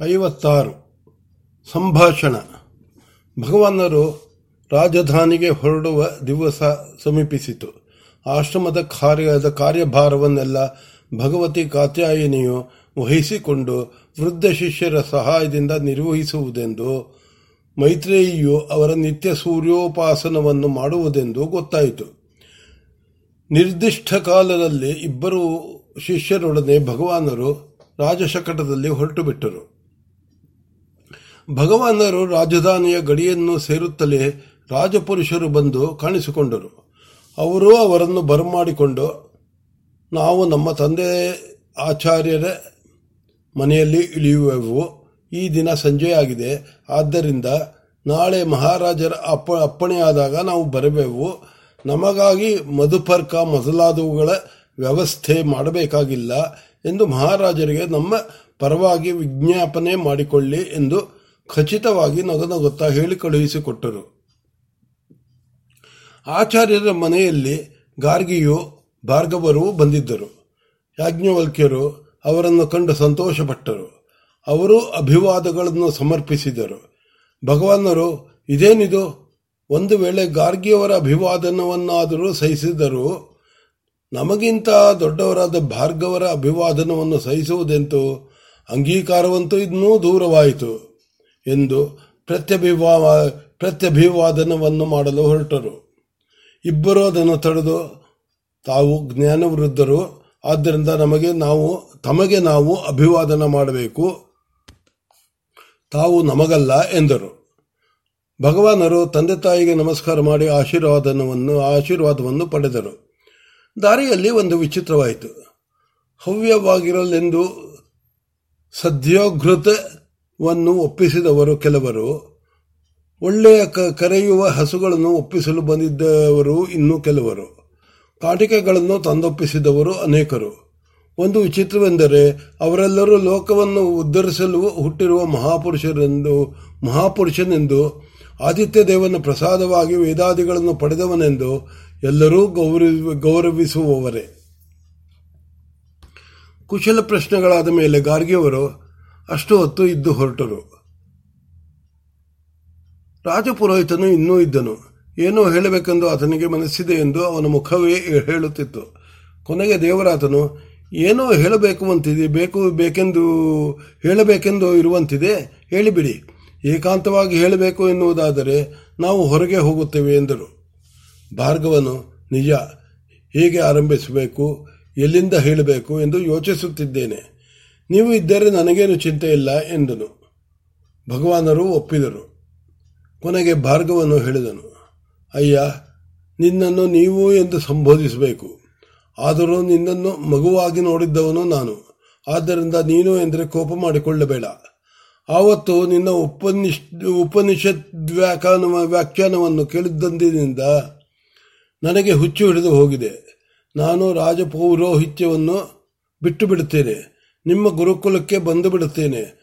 ಐವತ್ತಾರು. ಸಂಭಾಷಣ. ಭಗವಾನರು ರಾಜಧಾನಿಗೆ ಹೊರಡುವ ದಿವಸ ಸಮೀಪಿಸಿತು. ಆಶ್ರಮದ ಕಾರ್ಯದ ಕಾರ್ಯಭಾರವನ್ನೆಲ್ಲ ಭಗವತಿ ಕಾತ್ಯಾಯಿನಿಯು ವಹಿಸಿಕೊಂಡು ವೃದ್ಧ ಶಿಷ್ಯರ ಸಹಾಯದಿಂದ ನಿರ್ವಹಿಸುವುದೆಂದು, ಮೈತ್ರೇಯಿಯು ಅವರ ನಿತ್ಯ ಸೂರ್ಯೋಪಾಸನವನ್ನು ಮಾಡುವುದೆಂದು ಗೊತ್ತಾಯಿತು. ನಿರ್ದಿಷ್ಟ ಕಾಲದಲ್ಲಿ ಇಬ್ಬರು ಶಿಷ್ಯರೊಡನೆ ಭಗವಾನರು ರಾಜಶಕಟದಲ್ಲಿ ಹೊರಟು ಬಿಟ್ಟರು ಭಗವಾನರು ರಾಜಧಾನಿಯ ಗಡಿಯನ್ನು ಸೇರುತ್ತಲೇ ರಾಜಪುರುಷರು ಬಂದು ಕಾಣಿಸಿಕೊಂಡರು. ಅವರು ಅವರನ್ನು ಬರಮಾಡಿಕೊಂಡು, ನಾವು ನಮ್ಮ ತಂದೆ ಆಚಾರ್ಯರ ಮನೆಯಲ್ಲಿ ಇಳಿಯುವೆವು. ಈ ದಿನ ಸಂಜೆಯಾಗಿದೆ ಆದ್ದರಿಂದ ನಾಳೆ ಮಹಾರಾಜರ ಅಪ್ಪ, ಅಪ್ಪಣೆಯಾದಾಗ ನಾವು ಬರಬೇಕು ನಮಗಾಗಿ ಮಧುಪರ್ಕ ಮೊದಲಾದವುಗಳ ವ್ಯವಸ್ಥೆ ಮಾಡಬೇಕಾಗಿಲ್ಲ ಎಂದು ಮಹಾರಾಜರಿಗೆ ನಮ್ಮ ಪರವಾಗಿ ವಿಜ್ಞಾಪನೆ ಮಾಡಿಕೊಳ್ಳಿ ಎಂದು ಖಚಿತವಾಗಿ ನಗನಗುತ್ತಾ ಹೇಳಿ ಕಳುಹಿಸಿಕೊಟ್ಟರು. ಆಚಾರ್ಯರ ಮನೆಯಲ್ಲಿ ಗಾರ್ಗಿಯು ಭಾರ್ಗವರೂ ಬಂದಿದ್ದರು. ಯಾಜ್ಞವಲ್ಕ್ಯರು ಅವರನ್ನು ಕಂಡು ಸಂತೋಷಪಟ್ಟರು. ಅವರು ಅಭಿವಾದಗಳನ್ನು ಸಮರ್ಪಿಸಿದರು. ಭಗವಾನರು, ಇದೇನಿದು? ಒಂದು ವೇಳೆ ಗಾರ್ಗಿಯವರ ಅಭಿವಾದನವನ್ನಾದರೂ ಸಹಿಸಿದರು ನಮಗಿಂತ ದೊಡ್ಡವರಾದ ಭಾರ್ಗವರ ಅಭಿವಾದನವನ್ನು ಸಹಿಸುವುದೆಂತೂ? ಅಂಗೀಕಾರವಂತೂ ಇನ್ನೂ ದೂರವಾಯಿತು. ಎಂದು ಪ್ರತ್ಯಭಿವಾ ಪ್ರತ್ಯಭಿವಾದನವನ್ನು ಮಾಡಲು ಹೊರಟರು. ಇಬ್ಬರೂ ಅದನ್ನು ತಡೆದು ತಾವು ಜ್ಞಾನವೃದ್ಧರು. ಆದ್ದರಿಂದ ನಮಗೆ ನಾವು, ತಮಗೆ ನಾವು ಅಭಿವಾದನ ಮಾಡಬೇಕು. ತಾವು ನಮಗಲ್ಲ ಎಂದರು. ಭಗವಾನರು ತಂದೆ ತಾಯಿಗೆ ನಮಸ್ಕಾರ ಮಾಡಿ ಆಶೀರ್ವಾದನವನ್ನು, ಆಶೀರ್ವಾದವನ್ನು ಪಡೆದರು. ದಾರಿಯಲ್ಲಿ ಒಂದು ವಿಚಿತ್ರವಾಯಿತು. ಹವ್ಯವಾಗಿರಲೆಂದು ಸದ್ಯೋಘೃತವನ್ನು ಒಪ್ಪಿಸಿದವರು ಕೆಲವರು, ಒಳ್ಳೆಯ ಕರೆಯುವ ಹಸುಗಳನ್ನು ಒಪ್ಪಿಸಲು ಬಂದಿದ್ದವರು ಇನ್ನೂ ಕೆಲವರು. ಕಾಟಿಕೆಗಳನ್ನು ತಂದೊಪ್ಪಿಸಿದವರು ಅನೇಕರು. ಒಂದು ವಿಚಿತ್ರವೆಂದರೆ, ಅವರೆಲ್ಲರೂ ಲೋಕವನ್ನು ಉದ್ಧರಿಸಲು ಹುಟ್ಟಿರುವ ಮಹಾಪುರುಷರೆಂದು, ಮಹಾಪುರುಷನೆಂದು ಆದಿತ್ಯ ದೇವನ ಪ್ರಸಾದವಾಗಿ ವೇದಾದಿಗಳನ್ನು ಪಡೆದವನೆಂದು ಎಲ್ಲರೂ ಗೌರವ ಗೌರವಿಸುವವರೇ. ಕುಶಲ ಪ್ರಶ್ನೆಗಳಾದ ಮೇಲೆ ಗಾರ್ಗಿಯವರು ಅಷ್ಟು ಹೊತ್ತು ಇದ್ದು ಹೊರಟರು. ರಾಜಪುರೋಹಿತನು ಇನ್ನೂ ಇದ್ದನು. ಏನೋ ಹೇಳಬೇಕೆಂದು ಆತನಿಗೆ ಮನಸ್ಸಿದೆ ಎಂದು ಅವನ ಮುಖವೇ ಹೇಳುತ್ತಿತ್ತು. ಕೊನೆಗೆ ದೇವರಾತನು, ಏನೋ ಹೇಳಬೇಕು ಅಂತಿದೆ, ಬೇಕು, ಬೇಕೆಂದು ಹೇಳಬೇಕೆಂದು ಇರುವಂತಿದೆ, ಹೇಳಿಬಿಡಿ. ಏಕಾಂತವಾಗಿ ಹೇಳಬೇಕು ಎನ್ನುವುದಾದರೆ ನಾವು ಹೊರಗೆ ಹೋಗುತ್ತೇವೆ ಎಂದರು. ಭಾರ್ಗವನು, ನಿಜ, ಹೇಗೆ ಆರಂಭಿಸಬೇಕು, ಎಲ್ಲಿಂದ ಹೇಳಬೇಕು ಎಂದು ಯೋಚಿಸುತ್ತಿದ್ದೇನೆ. ನೀವು ಇದ್ದರೆ ನನಗೇನು ಚಿಂತೆ ಇಲ್ಲ ಎಂದನು. ಭಗವಾನರು ಒಪ್ಪಿದರು. ಕೊನೆಗೆ ಭಾರ್ಗವನ್ನು ಹೇಳಿದನು, ಅಯ್ಯ, ನಿನ್ನನ್ನು ನೀವು ಎಂದು ಸಂಬೋಧಿಸಬೇಕು. ಆದರೂ ನಿನ್ನನ್ನು ಮಗುವಾಗಿ ನೋಡಿದ್ದವನು ನಾನು. ಆದ್ದರಿಂದ ನೀನು ಎಂದರೆ ಕೋಪ ಮಾಡಿಕೊಳ್ಳಬೇಡ. ಆವತ್ತು ನಿನ್ನ ಉಪನಿಷ್ ಉಪನಿಷತ್ ವ್ಯಾಖ್ಯಾನ ವ್ಯಾಖ್ಯಾನವನ್ನು ಕೇಳಿದ್ದಂದಿನಿಂದ ನನಗೆ ಹುಚ್ಚು ಹಿಡಿದು ಹೋಗಿದೆ. ನಾನು ರಾಜಪೌರೋಹಿತ್ಯವನ್ನು ಬಿಟ್ಟು ಬಿಡುತ್ತೇನೆ. ನಿಮ್ಮ ಗುರುಕುಲಕ್ಕೆ ಬಂದು ಬಿಡುತ್ತೇನೆ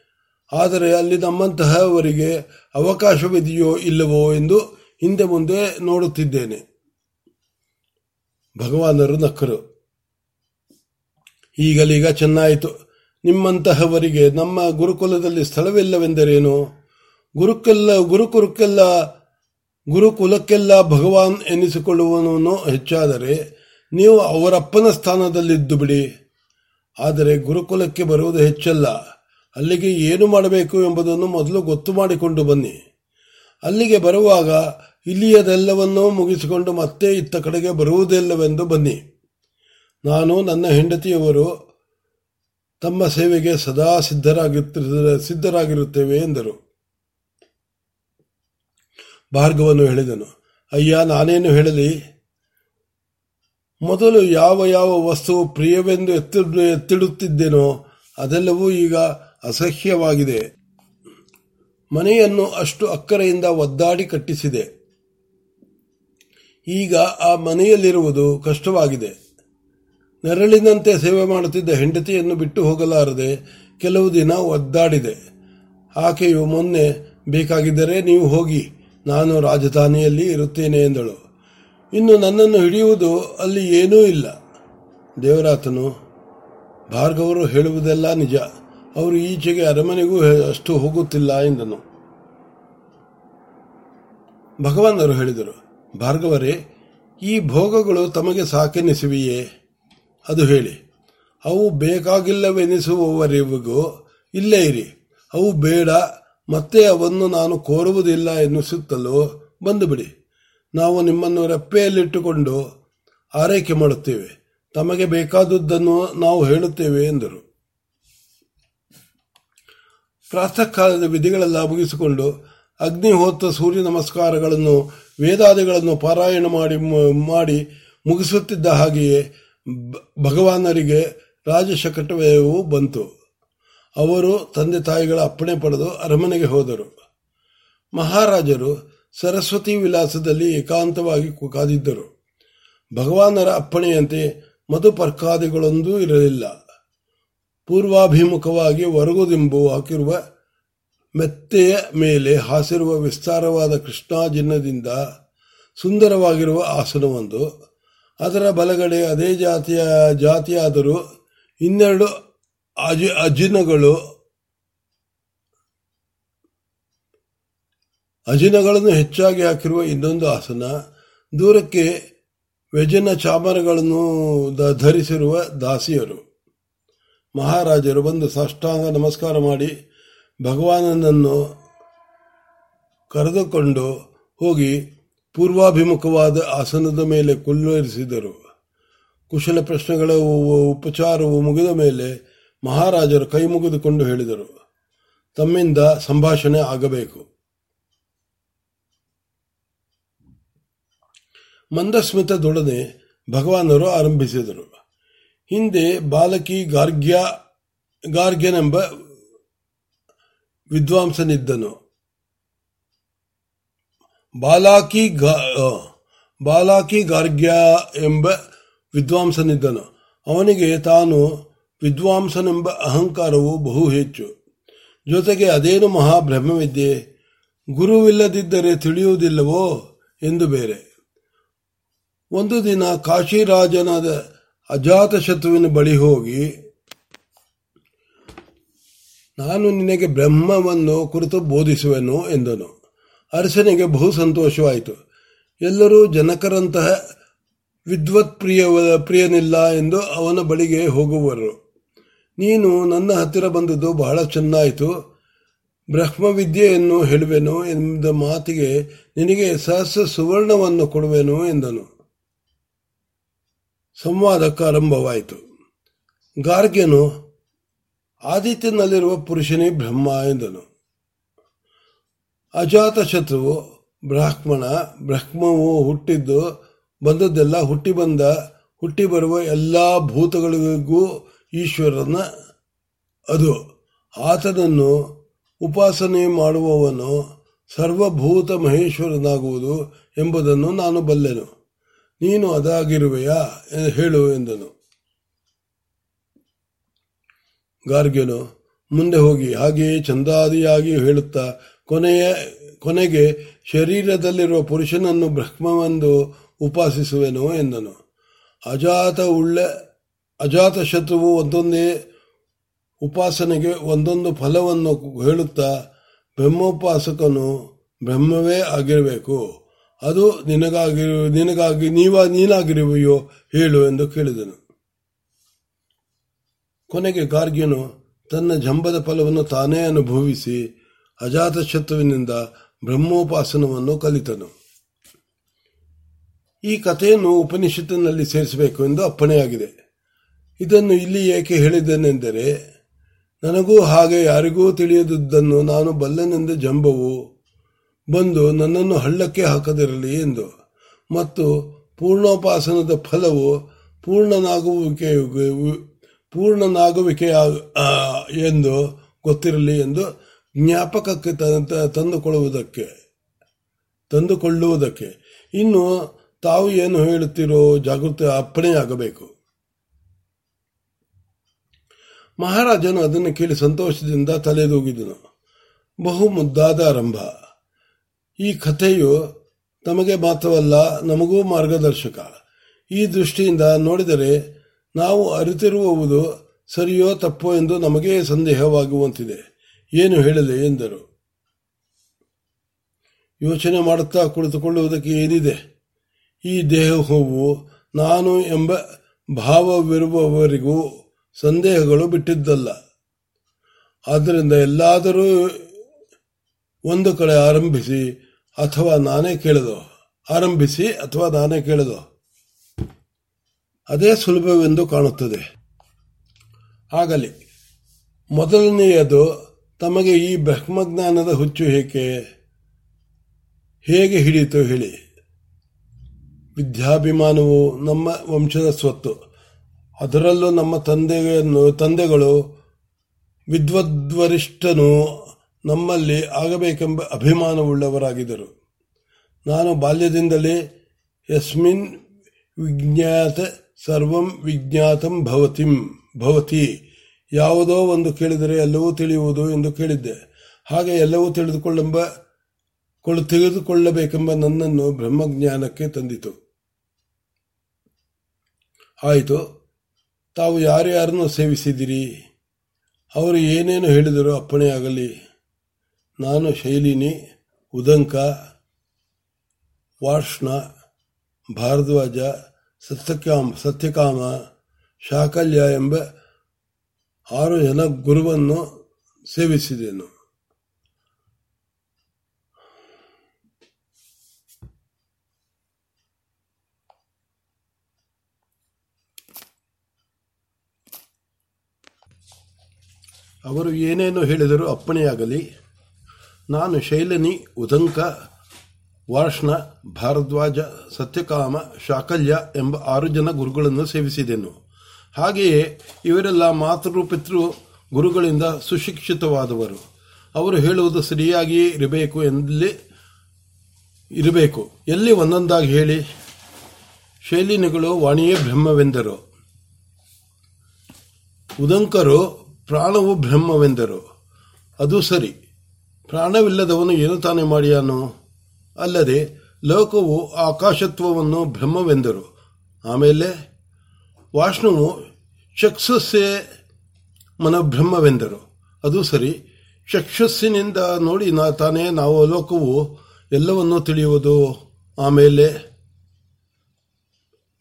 ಆದರೆ ಅಲ್ಲಿ ನಮ್ಮಂತಹವರಿಗೆ ಅವಕಾಶವಿದೆಯೋ ಇಲ್ಲವೋ ಎಂದು ಹಿಂದೆ ಮುಂದೆ ನೋಡುತ್ತಿದ್ದೇನೆ. ಭಗವಾನರು ನಕ್ಕರು. ಈಗಲೀಗ ಚೆನ್ನಾಯಿತು. ನಿಮ್ಮಂತಹವರಿಗೆ ನಮ್ಮ ಗುರುಕುಲದಲ್ಲಿ ಸ್ಥಳವಿಲ್ಲವೆಂದರೇನು? ಗುರುಕೆಲ್ಲ ಗುರುಕುರುಕ್ಕೆಲ್ಲ ಗುರುಕುಲಕ್ಕೆಲ್ಲ ಭಗವಾನ್ ಎನಿಸಿಕೊಳ್ಳುವನು ಹೆಚ್ಚಾದರೆ ನೀವು ಅವರಪ್ಪನ ಸ್ಥಾನದಲ್ಲಿದ್ದು ಬಿಡಿ. ಆದರೆ ಗುರುಕುಲಕ್ಕೆ ಬರುವುದು ಹೆಚ್ಚಲ್ಲ. ಅಲ್ಲಿಗೆ ಏನು ಮಾಡಬೇಕು ಎಂಬುದನ್ನು ಮೊದಲು ಗೊತ್ತು ಮಾಡಿಕೊಂಡು ಬನ್ನಿ. ಅಲ್ಲಿಗೆ ಬರುವಾಗ ಇಲ್ಲಿಯದೆಲ್ಲವನ್ನೂ ಮುಗಿಸಿಕೊಂಡು ಮತ್ತೆ ಇತ್ತ ಕಡೆಗೆ ಬರುವುದಿಲ್ಲವೆಂದು ಬನ್ನಿ. ನಾನು ನನ್ನ ಹೆಂಡತಿಯವರು ತಮ್ಮ ಸೇವೆಗೆ ಸದಾ ಸಿದ್ಧರಾಗಿರುತ್ತೇವೆ ಎಂದರು. ಭಾರ್ಗವನ್ನು ಹೇಳಿದನು, ಅಯ್ಯ, ನಾನೇನು ಹೇಳಲಿ? ಮೊದಲು ಯಾವ ಯಾವ ವಸ್ತು ಪ್ರಿಯವೆಂದು ಎತ್ತಿ, ಎತ್ತಿಡುತ್ತಿದ್ದೇನೋ ಅದೆಲ್ಲವೂ ಈಗ ಅಸಹ್ಯವಾಗಿದೆ. ಮನೆಯನ್ನು ಅಷ್ಟು ಅಕ್ಕರೆಯಿಂದ ಒದ್ದಾಡಿ ಕಟ್ಟಿಸಿದೆ. ಈಗ ಆ ಮನೆಯಲ್ಲಿರುವುದು ಕಷ್ಟವಾಗಿದೆ. ನೆರಳಿನಂತೆ ಸೇವೆ ಮಾಡುತ್ತಿದ್ದ ಹೆಂಡತಿಯನ್ನು ಬಿಟ್ಟು ಹೋಗಲಾರದೆ ಕೆಲವು ದಿನ ಒದ್ದಾಡಿದೆ. ಆಕೆಯು ಮೊನ್ನೆ, ಬೇಕಾಗಿದ್ದರೆ ನೀವು ಹೋಗಿ, ನಾನು ರಾಜಧಾನಿಯಲ್ಲಿ ಇರುತ್ತೇನೆ ಎಂದಳು. ಇನ್ನು ನನ್ನನ್ನು ಹಿಡಿಯುವುದು ಅಲ್ಲಿ ಏನೂ ಇಲ್ಲ. ದೇವರಾತನು ಭಾರ್ಗವರು ಹೇಳುವುದೆಲ್ಲ ನಿಜ. ಅವರು ಈಚೆಗೆ ಅರಮನೆಗೂ ಅಷ್ಟು ಹೋಗುತ್ತಿಲ್ಲ ಎಂದನು. ಭಗವಾನರು ಹೇಳಿದರು, ಭಾರ್ಗವರೇ, ಈ ಭೋಗಗಳು ತಮಗೆ ಸಾಕೆನಿಸುವೆಯೇ? ಅದು ಹೇಳಿ, ಅವು ಬೇಕಾಗಿಲ್ಲವೆನಿಸುವವರಿಗೂ ಇಲ್ಲೇ ಇರಿ. ಅವು ಬೇಡ, ಮತ್ತೆ ಅವನ್ನು ನಾನು ಕೋರುವುದಿಲ್ಲ ಎನ್ನಿಸುತ್ತಲೂ ಬಂದು ಬಿಡಿ ನಾವು ನಿಮ್ಮನ್ನು ರೆಪ್ಪೆಯಲ್ಲಿಟ್ಟುಕೊಂಡು ಆರೈಕೆ ಮಾಡುತ್ತೇವೆ. ತಮಗೆ ಬೇಕಾದುದನ್ನು ನಾವು ಹೇಳುತ್ತೇವೆ ಎಂದರು. ಪ್ರಾತಃ ಕಾಲದ ವಿಧಿಗಳೆಲ್ಲ ಮುಗಿಸಿಕೊಂಡು ಅಗ್ನಿಹೋತ್ರ ಸೂರ್ಯ ನಮಸ್ಕಾರಗಳನ್ನು, ವೇದಾದಿಗಳನ್ನು ಪಾರಾಯಣ ಮಾಡಿ ಮಾಡಿ ಮುಗಿಸುತ್ತಿದ್ದ ಹಾಗೆಯೇ ಭಗವಾನರಿಗೆ ರಾಜಶಕಟವಯವು ಬಂತು. ಅವರು ತಂದೆ ತಾಯಿಗಳ ಅಪ್ಪಣೆ ಪಡೆದು ಅರಮನೆಗೆ ಹೋದರು. ಮಹಾರಾಜರು ಸರಸ್ವತಿ ವಿಲಾಸದಲ್ಲಿ ಏಕಾಂತವಾಗಿ ಕಾದಿದ್ದರು. ಭಗವಾನರ ಅಪ್ಪಣೆಯಂತೆ ಮಧುಪರ್ಕಾದಿಗಳೊಂದೂ ಇರಲಿಲ್ಲ. ಪೂರ್ವಾಭಿಮುಖವಾಗಿ ವರಗುದಿಂಬು ಹಾಕಿರುವ ಮೆತ್ತೆಯ ಮೇಲೆ ಹಾಸಿರುವ ವಿಸ್ತಾರವಾದ ಕೃಷ್ಣಾಜಿನ್ನದಿಂದ ಸುಂದರವಾಗಿರುವ ಆಸನವೊಂದು. ಅದರ ಬಲಗಡೆ ಅದೇ ಜಾತಿಯ ಜಾತಿಯಾದರೂ ಇನ್ನೆರಡು ಅಜಿ ಅಜಿನಗಳು ಅಜಿನಗಳನ್ನು ಹೆಚ್ಚಾಗಿ ಹಾಕಿರುವ ಇನ್ನೊಂದು ಆಸನ, ದೂರಕ್ಕೆ ವ್ಯಜನ ಚಾಮರಗಳನ್ನು ಧರಿಸಿರುವ ದಾಸಿಯರು. ಮಹಾರಾಜರು ಬಂದು ಸಾಷ್ಟಾಂಗ ನಮಸ್ಕಾರ ಮಾಡಿ ಭಗವಾನನನ್ನು ಕರೆದುಕೊಂಡು ಹೋಗಿ ಪೂರ್ವಾಭಿಮುಖವಾದ ಆಸನದ ಮೇಲೆ ಕುಲ್ಲರಿಸಿದರು ಕುಶಲ ಪ್ರಶ್ನೆಗಳ ಉಪಚಾರವು ಮುಗಿದ ಮೇಲೆ ಮಹಾರಾಜರು ಕೈ ಮುಗಿದುಕೊಂಡು ಹೇಳಿದರು. ತಮ್ಮಿಂದ ಸಂಭಾಷಣೆ ಆಗಬೇಕು. ಮಂದಸ್ಮಿತದೊಡನೆ ಭಗವಾನರು ಆರಂಭಿಸಿದರು. ಹಿಂದೆ ಬಾಲಕಿ ಗಾರ್ಗ್ಯ, ಗಾರ್ಗ್ಯನೆಂಬ ವಿದ್ವಾಂಸನಿದ್ದನು. ಬಾಲಾಕಿ ಬಾಲಾಕಿ ಗಾರ್ಗ್ಯ ಎಂಬ ವಿದ್ವಾಂಸನಿದ್ದನು. ಅವನಿಗೆ ತಾನು ವಿದ್ವಾಂಸನೆಂಬ ಅಹಂಕಾರವು ಬಹು ಹೆಚ್ಚು. ಜೊತೆಗೆ ಅದೇನು ಮಹಾಬ್ರಹ್ಮವಿದ್ಯೆ ಗುರುವಿಲ್ಲದಿದ್ದರೆ ತಿಳಿಯುವುದಿಲ್ಲವೋ ಎಂದು ಬೇರೆ. ಒಂದು ದಿನ ಕಾಶಿರಾಜನಾದ ಅಜಾತಶತ್ರುವಿನ ಬಳಿ ಹೋಗಿ, ನಾನು ನಿನಗೆ ಬ್ರಹ್ಮವನ್ನು ಕುರಿತು ಬೋಧಿಸುವೆನು ಎಂದನು. ಅರಸನಿಗೆ ಬಹು ಸಂತೋಷವಾಯಿತು. ಎಲ್ಲರೂ ಜನಕರಂತಹ ವಿದ್ವತ್ ಪ್ರಿಯ ಪ್ರಿಯನಿಲ್ಲ ಎಂದು ಅವನ ಬಳಿಗೆ ಹೋಗುವರು. ನೀನು ನನ್ನ ಹತ್ತಿರ ಬಂದದ್ದು ಬಹಳ ಚೆನ್ನಾಯಿತು. ಬ್ರಹ್ಮವಿದ್ಯೆಯನ್ನು ಹೇಳುವೆನು ಎಂದ ಮಾತಿಗೆ ನಿನಗೆ ಸಹಸ್ರ ಸುವರ್ಣವನ್ನು ಕೊಡುವೆನು ಎಂದನು. ಸಂವಾದಕ್ಕೆ ಆರಂಭವಾಯಿತು. ಗಾರ್ಗ್ಯನು ಆದಿತ್ಯನಲ್ಲಿರುವ ಪುರುಷನೇ ಬ್ರಹ್ಮ ಎಂದನು. ಅಜಾತ ಶತ್ರುವು ಬ್ರಾಹ್ಮಣ, ಬ್ರಹ್ಮವು ಹುಟ್ಟಿದ್ದು ಬಂದದ್ದೆಲ್ಲ ಹುಟ್ಟಿ ಬಂದ, ಹುಟ್ಟಿ ಬರುವ ಎಲ್ಲ ಭೂತಗಳಿಗೂ ಈಶ್ವರನ ಅದು. ಆತನನ್ನು ಉಪಾಸನೆ ಮಾಡುವವನು ಸರ್ವಭೂತ ಮಹೇಶ್ವರನಾಗುವುದು ಎಂಬುದನ್ನು ನಾನು ಬಲ್ಲೆನು. ನೀನು ಅದಾಗಿರುವೆಯಾ ಹೇಳು ಎಂದನು. ಗಾರ್ಗ್ಯನು, ಮುಂದೆ ಹೋಗಿ, ಹಾಗೆಯೇ ಚಂದಾದಿಯಾಗಿ ಹೇಳುತ್ತಾ, ಕೊನೆಯ, ಕೊನೆಗೆ ಶರೀರದಲ್ಲಿರುವ ಪುರುಷನನ್ನು ಬ್ರಹ್ಮವೆಂದು ಉಪಾಸಿಸುವೆನು ಎಂದನು. ಅಜಾತ ಉಳ್ಳ, ಅಜಾತ ಶತ್ರುವು ಒಂದೊಂದೇ ಉಪಾಸನೆಗೆ ಒಂದೊಂದು ಫಲವನ್ನು ಹೇಳುತ್ತಾ, ಬ್ರಹ್ಮೋಪಾಸಕನು ಬ್ರಹ್ಮವೇ ಆಗಿರಬೇಕು. ಅದು ನಿನಗಾಗಿ ನಿನಗಾಗಿ, ನೀವ ನೀನಾಗಿರುವೆಯೋ ಹೇಳು ಎಂದು ಕೇಳಿದನು. ಕೊನೆಗೆ ಗಾರ್ಗ್ಯನು ತನ್ನ ಜಂಬದ ಫಲವನ್ನು ತಾನೇ ಅನುಭವಿಸಿ ಅಜಾತಶತ್ರುವಿನಿಂದ ಬ್ರಹ್ಮೋಪಾಸನವನ್ನು ಕಲಿತನು. ಈ ಕಥೆಯನ್ನು ಉಪನಿಷತ್ತಿನಲ್ಲಿ ಸೇರಿಸಬೇಕು ಎಂದು ಅಪ್ಪಣೆಯಾಗಿದೆ. ಇದನ್ನು ಇಲ್ಲಿ ಏಕೆ ಹೇಳಿದ್ದೇನೆಂದರೆ, ನನಗೂ ಹಾಗೆ ಯಾರಿಗೂ ತಿಳಿಯದುದನ್ನು ನಾನು ಬಲ್ಲನೆಂದು ಜಂಬವು ಬಂದು ನನ್ನನ್ನು ಹಳ್ಳಕ್ಕೆ ಹಾಕದಿರಲಿ ಎಂದು. ಮತ್ತು ಪೂರ್ಣೋಪಾಸನದ ಫಲವು ಪೂರ್ಣನಾಗುವಿಕೆ ಪೂರ್ಣನಾಗುವಿಕೆ ಎಂದು ಗೊತ್ತಿರಲಿ ಎಂದು ಜ್ಞಾಪಕಕ್ಕೆ ತಂದುಕೊಳ್ಳುವುದಕ್ಕೆ ತಂದುಕೊಳ್ಳುವುದಕ್ಕೆ. ಇನ್ನು ತಾವು ಏನು ಹೇಳುತ್ತಿರೋ ಜಾಗೃತಿ ಅಪ್ಪಣೆಯಾಗಬೇಕು. ಮಹಾರಾಜನು ಅದನ್ನು ಕೇಳಿ ಸಂತೋಷದಿಂದ ತಲೆದೂಗಿದನು. ಬಹು ಮುದ್ದಾದ ಆರಂಭ. ಈ ಕಥೆಯು ತಮಗೆ ಮಾತ್ರವಲ್ಲ, ನಮಗೂ ಮಾರ್ಗದರ್ಶಕ. ಈ ದೃಷ್ಟಿಯಿಂದ ನೋಡಿದರೆ ನಾವು ಅರಿತಿರುವುದು ಸರಿಯೋ ತಪ್ಪೋ ಎಂದು ನಮಗೆ ಸಂದೇಹವಾಗುವಂತಿದೆ. ಏನು ಹೇಳಲಿ ಎಂದರು. ಯೋಚನೆ ಮಾಡುತ್ತಾ ಕುಳಿತುಕೊಳ್ಳುವುದಕ್ಕೆ ಏನಿದೆ? ಈ ದೇಹವು ನಾನು ಎಂಬ ಭಾವವಿರುವವರಿಗೂ ಸಂದೇಹಗಳು ಬಿಟ್ಟಿದ್ದಲ್ಲ. ಆದ್ದರಿಂದ ಎಲ್ಲಾದರೂ ಒಂದು ಕಡೆ ಆರಂಭಿಸಿ ಅಥವಾ ನಾನೇ ಕೇಳಿದೋ? ಆರಂಭಿಸಿ ಅಥವಾ ನಾನೇ ಕೇಳಿದೋ? ಅದೇ ಸುಲಭವೆಂದು ಕಾಣುತ್ತದೆ. ಆಗಲಿ. ಮೊದಲನೆಯದು, ತಮಗೆ ಈ ಬ್ರಹ್ಮಜ್ಞಾನದ ಹುಚ್ಚು ಏಕೆ ಹೇಗೆ ಹಿಡಿಯಿತು ಹೇಳಿ. ವಿದ್ಯಾಭಿಮಾನವು ನಮ್ಮ ವಂಶದ ಸ್ವತ್ತು. ಅದರಲ್ಲೂ ನಮ್ಮ ತಂದೆಯನ್ನು, ತಂದೆಗಳು ವಿದ್ವದ್ವರಿಷ್ಠನು ನಮ್ಮಲ್ಲಿ ಆಗಬೇಕೆಂಬ ಅಭಿಮಾನವುಳ್ಳವರಾಗಿದ್ದರು. ನಾನು ಬಾಲ್ಯದಿಂದಲೇ ಯಸ್ಮಿನ್ ವಿಜ್ಞಾತ ಸರ್ವಂ ವಿಜ್ಞಾತಂ ಭವತಿಂ, ಭವತಿ, ಯಾವುದೋ ಒಂದು ಕೇಳಿದರೆ ಎಲ್ಲವೂ ತಿಳಿಯುವುದು ಎಂದು ಕೇಳಿದ್ದೆ. ಹಾಗೆ ಎಲ್ಲವೂ ತಿಳಿದುಕೊಳ್ಳೆಂಬ ತಿಳಿದುಕೊಳ್ಳಬೇಕೆಂಬ ನನ್ನನ್ನು ಬ್ರಹ್ಮಜ್ಞಾನಕ್ಕೆ ತಂದಿತು. ಆಯಿತು, ತಾವು ಯಾರ್ಯಾರನ್ನು ಸೇವಿಸಿದಿರಿ ಅವರು ಏನೇನು ಹೇಳಿದರೂ ಅಪ್ಪಣೆಯಾಗಲಿ. ನಾನು ಶೈಲಿನಿ, ಉದಂಕ, ವಾರ್ಷ್ಣ, ಭಾರದ್ವಾಜ, ಸತ್ಯಕಾಮ ಸತ್ಯಕಾಮ, ಶಾಕಲ್ಯ ಎಂಬ ಆರು ಜನ ಗುರುವನ್ನು ಸೇವಿಸಿದೆನು. ಅವರು ಏನೇನು ಹೇಳಿದರೂ ಅಪ್ಪಣೆಯಾಗಲಿ. ನಾನು ಶೈಲನಿ, ಉದಂಕ, ವಾರ್ಷ್ಣ, ಭಾರದ್ವಾಜ, ಸತ್ಯಕಾಮ, ಶಾಕಲ್ಯ ಎಂಬ ಆರು ಜನ ಗುರುಗಳನ್ನು ಸೇವಿಸಿದೆನು. ಹಾಗೆಯೇ ಇವರೆಲ್ಲ ಮಾತೃ ಪಿತೃ ಗುರುಗಳಿಂದ ಸುಶಿಕ್ಷಿತವಾದವರು. ಅವರು ಹೇಳುವುದು ಸರಿಯಾಗಿಯೇ ಇರಬೇಕು ಎಲ್ಲಿ ಇರಬೇಕು. ಎಲ್ಲಿ ಒಂದೊಂದಾಗಿ ಹೇಳಿ. ಶೈಲಿನಿಗಳು ವಾಣಿಯೇ ಬ್ರಹ್ಮವೆಂದರು. ಉದಂಕರು ಪ್ರಾಣವು ಬ್ರಹ್ಮವೆಂದರು. ಅದು ಸರಿ. ಪ್ರಾಣವಿಲ್ಲದವನು ಏನು ತಾನೇ ಮಾಡಿಯಾನು? ಅಲ್ಲದೆ ಲೋಕವು ಆಕಾಶತ್ವವನ್ನು ಬ್ರಹ್ಮವೆಂದರು. ಆಮೇಲೆ ವಾಷ್ಣುವು ಮನ ಮನಬ್ರಹ್ಮವೆಂದರು. ಅದು ಸರಿ. ಚಕ್ಷುಸ್ಸಿನಿಂದ ನೋಡಿ ನಾ ತಾನೇ ನಾವು ಲೋಕವು ಎಲ್ಲವನ್ನೂ ತಿಳಿಯುವುದು. ಆಮೇಲೆ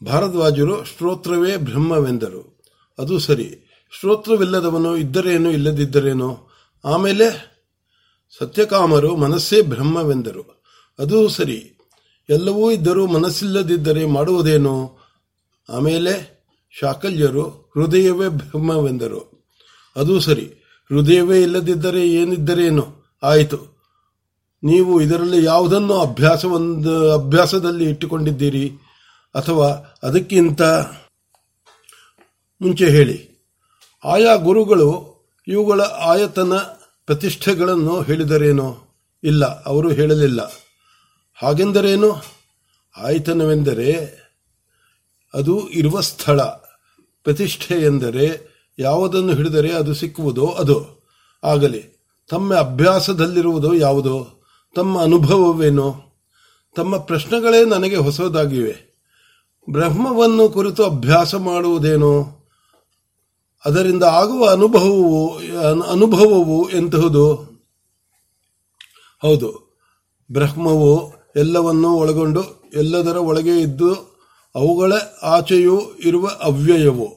ಭಾರದ್ವಾಜರು ಶ್ರೋತ್ರವೇ ಬ್ರಹ್ಮವೆಂದರು. ಅದು ಸರಿ. ಶ್ರೋತ್ರವಿಲ್ಲದವನು ಇದ್ದರೇನು ಇಲ್ಲದಿದ್ದರೇನು? ಆಮೇಲೆ ಸತ್ಯಕಾಮರು ಮನಸ್ಸೇ ಬ್ರಹ್ಮವೆಂದರು. ಅದು ಸರಿ. ಎಲ್ಲವೂ ಇದ್ದರೂ ಮನಸ್ಸಿಲ್ಲದಿದ್ದರೆ ಮಾಡುವುದೇನು? ಆಮೇಲೆ ಶಾಕಲ್ಯರು, ಹೃದಯವೇ ಬ್ರಹ್ಮವೆಂದರು. ಅದು ಸರಿ. ಹೃದಯವೇ ಇಲ್ಲದಿದ್ದರೆ ಏನಿದ್ದರೇನು? ಆಯಿತು. ನೀವು ಇದರಲ್ಲಿ ಯಾವುದನ್ನು ಅಭ್ಯಾಸವೊಂದು, ಅಭ್ಯಾಸದಲ್ಲಿ ಇಟ್ಟುಕೊಂಡಿದ್ದೀರಿ? ಅಥವಾ ಅದಕ್ಕಿಂತ ಮುಂಚೆ ಹೇಳಿ. ಆಯಾ ಗುರುಗಳು ಇವುಗಳ ಆಯತನ ಪ್ರತಿಷ್ಠೆಗಳನ್ನು ಹೇಳಿದರೇನೋ? ಇಲ್ಲ, ಅವರು ಹೇಳಲಿಲ್ಲ. ಹಾಗೆಂದರೇನು? ಆಯತನವೆಂದರೆ ಅದು ಇರುವ ಸ್ಥಳ. ಪ್ರತಿಷ್ಠೆ ಎಂದರೆ ಯಾವುದನ್ನು ಹಿಡಿದರೆ ಅದು ಸಿಕ್ಕುವುದೋ ಅದು. ಆಗಲಿ, ತಮ್ಮ ಅಭ್ಯಾಸದಲ್ಲಿರುವುದೋ ಯಾವುದೋ? ತಮ್ಮ ಅನುಭವವೇನೋ? ತಮ್ಮ ಪ್ರಶ್ನೆಗಳೇ ನನಗೆ ಹೊಸದಾಗಿವೆ. ಬ್ರಹ್ಮವನ್ನು ಕುರಿತು ಅಭ್ಯಾಸ ಮಾಡುವುದೇನೋ? ಅದರಿಂದ ಆಗುವ ಅನುಭವವು ಅನುಭವವು ಎಂತಹುದು? ಹೌದು. ಬ್ರಹ್ಮವು ಎಲ್ಲವನ್ನೂ ಒಳಗೊಂಡು ಎಲ್ಲದರ ಒಳಗೆ ಇದ್ದು ಅವುಗಳ ಆಚೆಯೂ ಇರುವ ಅವ್ಯಯವು.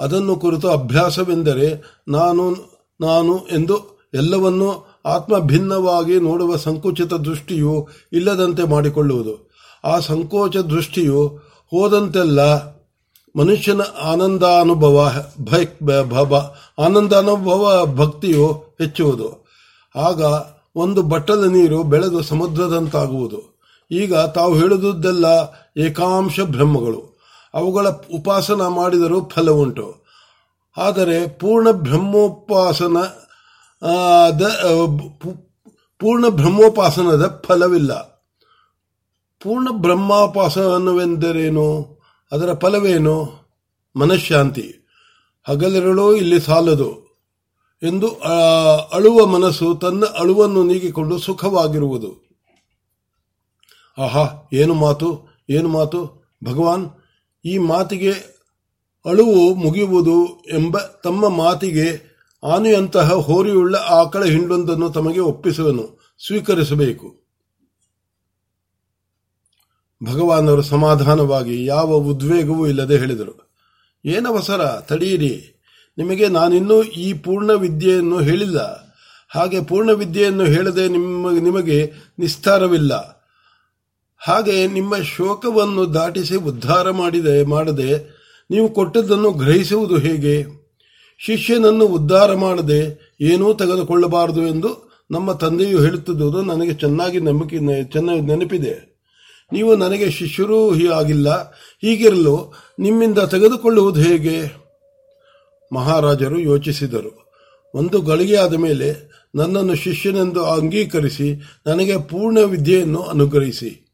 ಅದನ್ನು ಕುರಿತು ಅಭ್ಯಾಸವೆಂದರೆ ನಾನು ನಾನು ಎಂದು ಎಲ್ಲವನ್ನೂ ಆತ್ಮ ಭಿನ್ನವಾಗಿ ನೋಡುವ ಸಂಕುಚಿತ ದೃಷ್ಟಿಯು ಇಲ್ಲದಂತೆ ಮಾಡಿಕೊಳ್ಳುವುದು. ಆ ಸಂಕೋಚ ದೃಷ್ಟಿಯು ಹೋದಂತೆಲ್ಲ ಮನುಷ್ಯನ ಆನಂದಾನುಭವ ಆನಂದಾನುಭವ ಭಕ್ತಿಯು ಹೆಚ್ಚುವುದು. ಆಗ ಒಂದು ಬಟ್ಟಲ ನೀರು ಬೆಳೆದು ಸಮುದ್ರದಂತಾಗುವುದು. ಈಗ ತಾವು ಹೇಳಿದುದೆಲ್ಲ ಏಕಾಂಶ ಬ್ರಹ್ಮಗಳು. ಅವುಗಳ ಉಪಾಸನ ಮಾಡಿದರೂ ಫಲ ಉಂಟು. ಆದರೆ ಪೂರ್ಣ ಬ್ರಹ್ಮೋಪಾಸನ ಪೂರ್ಣ ಬ್ರಹ್ಮೋಪಾಸನದ ಫಲವಿಲ್ಲ. ಪೂರ್ಣ ಬ್ರಹ್ಮೋಪಾಸನವೆಂದರೇನು? ಅದರ ಫಲವೇನು? ಮನಃಶಾಂತಿ. ಹಗಲಿರಳು ಇಲ್ಲಿ ಸಾಲದು ಎಂದು ಅಳುವ ಮನಸ್ಸು ತನ್ನ ಅಳುವನ್ನು ನೀಗಿಕೊಂಡು ಸುಖವಾಗಿರುವುದು. ಆಹಾ, ಏನು ಮಾತು? ಏನು ಮಾತು? ಭಗವಾನ್, ಈ ಮಾತಿಗೆ ಅಳುವು ಮುಗಿಯುವುದು ಎಂಬ ತಮ್ಮ ಮಾತಿಗೆ ಆನೆಯಂತಹ ಹೋರಿಯುಳ್ಳ ಆಕಳ ಹಿಂಡೊಂದನ್ನು ತಮಗೆ ಒಪ್ಪಿಸುವನು, ಸ್ವೀಕರಿಸಬೇಕು. ಭಗವಾನರು ಸಮಾಧಾನವಾಗಿ ಯಾವ ಉದ್ವೇಗವೂ ಇಲ್ಲದೆ ಹೇಳಿದರು. ಏನವಸರ ತಡೆಯಿರಿ ನಿಮಗೆ ನಾನಿನ್ನೂ ಈ ಪೂರ್ಣ ವಿದ್ಯೆಯನ್ನು ಹೇಳಿಲ್ಲ. ಹಾಗೆ ಪೂರ್ಣ ವಿದ್ಯೆಯನ್ನು ಹೇಳದೆ ನಿಮ್ಮ, ನಿಮಗೆ ನಿಸ್ತಾರವಿಲ್ಲ. ಹಾಗೆ ನಿಮ್ಮ ಶೋಕವನ್ನು ದಾಟಿಸಿ ಉದ್ಧಾರ ಮಾಡಿದೆ, ಮಾಡದೆ ನೀವು ಕೊಟ್ಟದ್ದನ್ನು ಗ್ರಹಿಸುವುದು ಹೇಗೆ? ಶಿಷ್ಯನನ್ನು ಉದ್ಧಾರ ಮಾಡದೆ ಏನೂ ತೆಗೆದುಕೊಳ್ಳಬಾರದು ಎಂದು ನಮ್ಮ ತಂದೆಯು ಹೇಳುತ್ತಿದ್ದುದು ನನಗೆ ಚೆನ್ನಾಗಿ ನಂಬಿಕೆ ಚೆನ್ನಾಗಿ ನೆನಪಿದೆ. ನೀವು ನನಗೆ ಶಿಷ್ಯರೂ ಆಗಿಲ್ಲ. ಹೀಗಿರಲು ನಿಮ್ಮಿಂದ ತೆಗೆದುಕೊಳ್ಳುವುದು ಹೇಗೆ? ಮಹಾರಾಜರು ಯೋಚಿಸಿದರು. ಒಂದು ಗಳಿಗೆಯಾದ ಮೇಲೆ ನನ್ನನ್ನು ಶಿಷ್ಯನೆಂದು ಅಂಗೀಕರಿಸಿ ನನಗೆ ಪೂರ್ಣ ವಿದ್ಯೆಯನ್ನು ಅನುಗ್ರಹಿಸಿ.